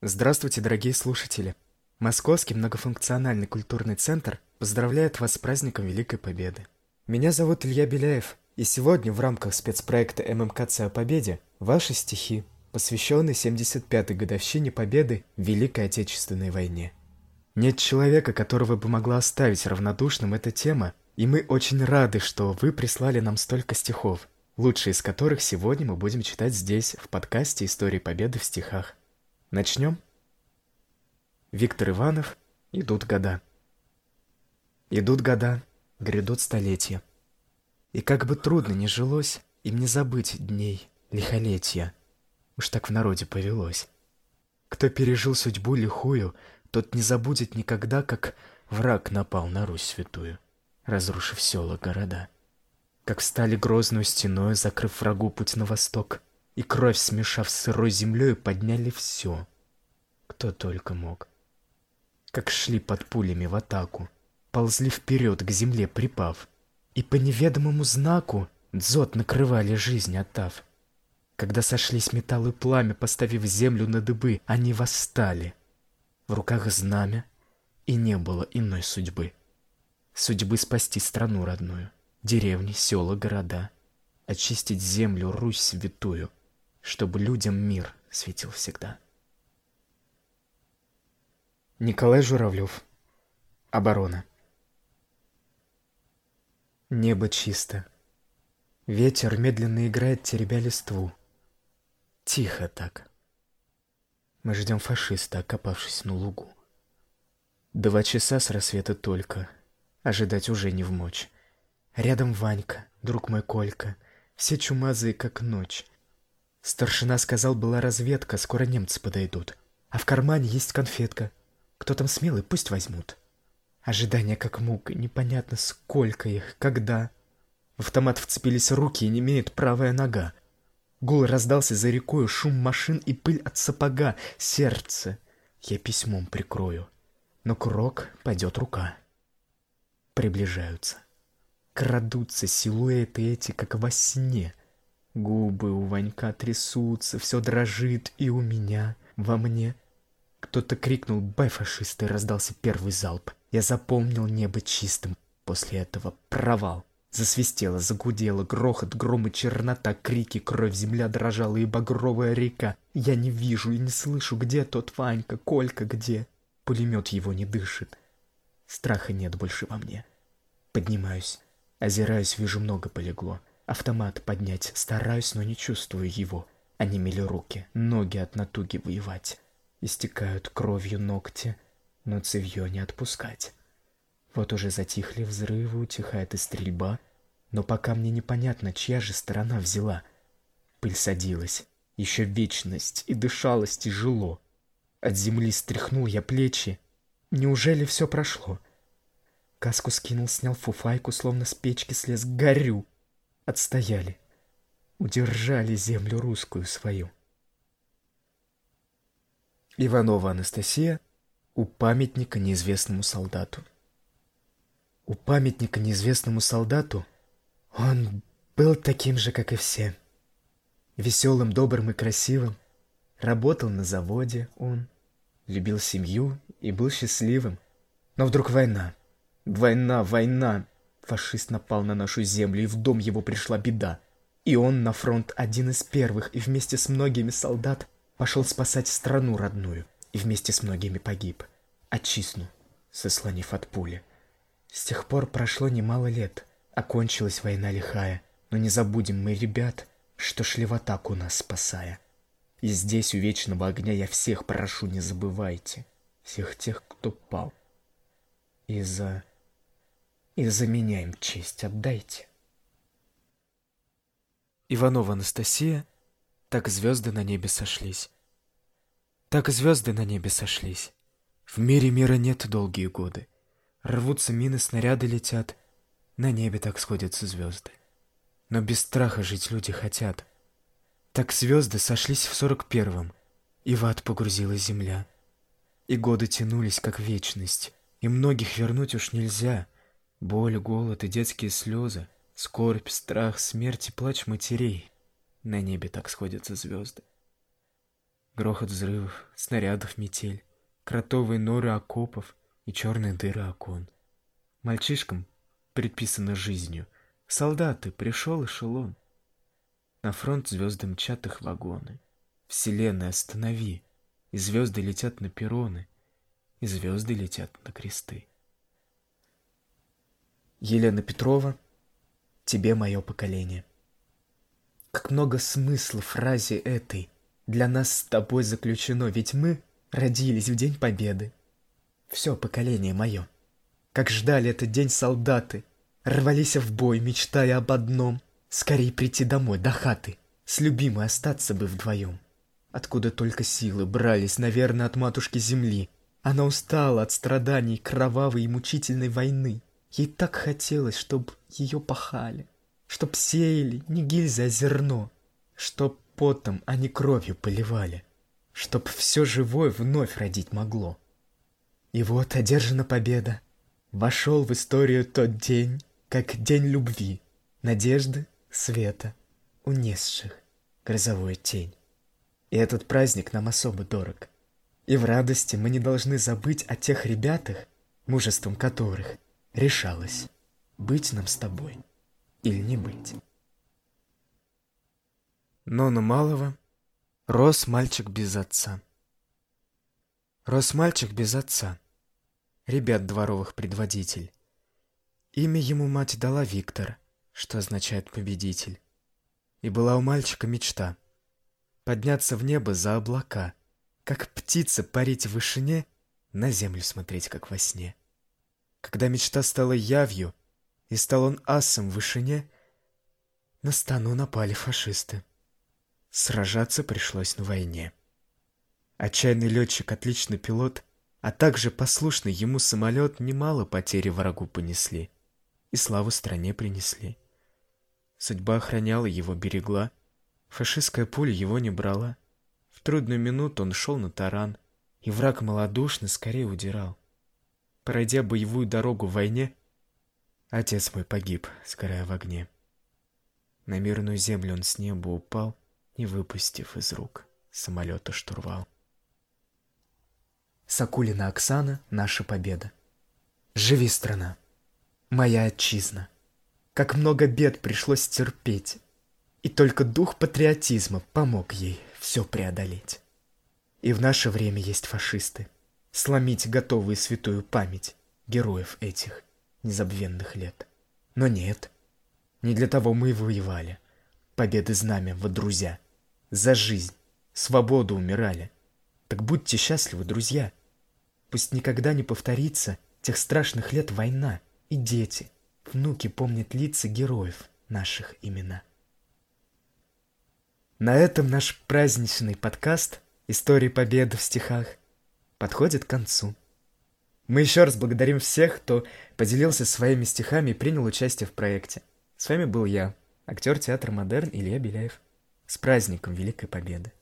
Здравствуйте, дорогие слушатели! Московский многофункциональный культурный центр поздравляет вас с праздником Великой Победы. Меня зовут Илья Беляев, и сегодня в рамках спецпроекта ММКЦ о Победе ваши стихи, посвященные 75-й годовщине Победы в Великой Отечественной войне. Нет человека, которого бы могла оставить равнодушным эта тема, и мы очень рады, что вы прислали нам столько стихов, лучшие из которых сегодня мы будем читать здесь, в подкасте «Истории Победы в стихах». Начнем? Виктор Иванов «Идут года». Идут года, грядут столетия. И как бы трудно ни жилось, им не забыть дней, лихолетия. Уж так в народе повелось. Кто пережил судьбу лихую, тот не забудет никогда, как враг напал на Русь святую, разрушив села города. Как встали грозную стеной, закрыв врагу путь на восток, и кровь, смешав с сырой землей, подняли все, кто только мог. Как шли под пулями в атаку, ползли вперед к земле припав, и по неведомому знаку дзот накрывали жизнь отдав. Когда сошлись металл и пламя, поставив землю на дыбы, они восстали, в руках знамя, и не было иной судьбы. Судьбы спасти страну родную, деревни, села, города, очистить землю, Русь святую, чтобы людям мир светил всегда. Николай Журавлев. Оборона. Небо чисто. Ветер медленно играет, теребя листву. Тихо так. Мы ждем фашиста, окопавшись на лугу. Два часа с рассвета только. Ожидать уже не в мочь. Рядом Ванька, друг мой Колька. Все чумазые, как ночь. Старшина сказал, была разведка, скоро немцы подойдут. А в кармане есть конфетка. Кто там смелый, пусть возьмут. Ожидание как мука, непонятно сколько их, когда. В автомат вцепились руки и не имеет правая нога. Гул раздался за рекою, шум машин и пыль от сапога. Сердце я письмом прикрою, но курок пойдет рука. Приближаются. Крадутся силуэты эти, как во сне. Губы у Ванька трясутся, все дрожит и у меня, во мне. Кто-то крикнул «Бай, фашисты!» раздался первый залп. Я запомнил небо чистым. После этого провал. Засвистело, загудело, грохот, гром и чернота, крики, кровь, земля дрожала и багровая река. Я не вижу и не слышу, где тот Ванька, Колька где. Пулемет его не дышит. Страха нет больше во мне. Поднимаюсь, озираюсь, вижу, много полегло. Автомат поднять стараюсь, но не чувствую его. Онемели руки, ноги от натуги воевать. Истекают кровью ногти, но цевьё не отпускать. Вот уже затихли взрывы, утихает и стрельба, но пока мне непонятно, чья же сторона взяла. Пыль садилась, еще вечность, и дышалось тяжело. От земли стряхнул я плечи. Неужели все прошло? Каску скинул, снял фуфайку, словно с печки слез. Горю! Отстояли. Удержали землю русскую свою. Иванова Анастасия у памятника неизвестному солдату. У памятника неизвестному солдату он был таким же, как и все. Веселым, добрым и красивым. Работал на заводе он, любил семью и был счастливым. Но вдруг война. Война, война. Фашист напал на нашу землю, и в дом его пришла беда. И он на фронт один из первых, и вместе с многими солдат пошел спасать страну родную, и вместе с многими погиб. Отчизну, сослонив от пули. С тех пор прошло немало лет, окончилась война лихая, но не забудем мы, ребят, что шли в атаку нас спасая. И здесь у вечного огня я всех прошу, не забывайте, всех тех, кто пал. И за... и за меня им честь отдайте. Иванова Анастасия, так звезды на небе сошлись. Так звезды на небе сошлись. В мире мира нет долгие годы. Рвутся мины, снаряды летят. На небе так сходятся звезды. Но без страха жить люди хотят. Так звезды сошлись в сорок первом, и в ад погрузилась земля. И годы тянулись, как вечность, и многих вернуть уж нельзя. Боль, голод и детские слезы, скорбь, страх, смерть и плач матерей. На небе так сходятся звезды. Грохот взрывов, снарядов метель, кротовые норы окопов и черные дыры окон. Мальчишкам предписано жизнью. Солдаты, пришел эшелон. На фронт звезды мчат их вагоны. Вселенная, останови. И звезды летят на перроны, и звезды летят на кресты. Елена Петрова, тебе мое поколение. Как много смысла фразе этой для нас с тобой заключено, ведь мы родились в День Победы. Все поколение мое. Как ждали этот день солдаты, рвались в бой, мечтая об одном — скорее прийти домой, до хаты, с любимой остаться бы вдвоем. Откуда только силы брались, наверное, от матушки земли. Она устала от страданий кровавой и мучительной войны. Ей так хотелось, чтоб ее пахали, чтоб сеяли не гильзы, а зерно, чтоб потом, не кровью поливали, чтоб все живое вновь родить могло. И вот одержана победа. Вошел в историю тот день, как день любви, надежды, света, унесших грозовую тень. И этот праздник нам особо дорог. И в радости мы не должны забыть о тех ребятах, мужеством которых решалось быть нам с тобой или не быть. Нона Малова Рос мальчик без отца. Рос мальчик без отца. Ребят дворовых предводитель. Имя ему мать дала Виктор, что означает победитель. И была у мальчика мечта подняться в небо за облака, как птица парить в вышине, на землю смотреть, как во сне. Когда мечта стала явью, и стал он асом в вышине, на стану напали фашисты. Сражаться пришлось на войне. Отчаянный летчик, отличный пилот, а также послушный ему самолет немало потери врагу понесли и славу стране принесли. Судьба охраняла его, берегла, фашистская пуля его не брала. В трудную минуту он шел на таран, и враг малодушно скорее удирал. Пройдя боевую дорогу в войне, отец мой погиб, сгорая в огне. На мирную землю он с неба упал — не выпустив из рук самолета штурвал. Сакулина Оксана, наша победа. Живи, страна, моя отчизна. Как много бед пришлось терпеть, и только дух патриотизма помог ей все преодолеть. И в наше время есть фашисты, сломить готовые святую память героев этих незабвенных лет. Но нет, не для того мы воевали, победы знамя водрузя — за жизнь, свободу умирали. Так будьте счастливы, друзья. Пусть никогда не повторится тех страшных лет война, и дети, внуки помнят лица героев наших имена. На этом наш праздничный подкаст «Истории Победы в стихах» подходит к концу. Мы еще раз благодарим всех, кто поделился своими стихами и принял участие в проекте. С вами был я, актер театра «Модерн» Илья Беляев. С праздником Великой Победы!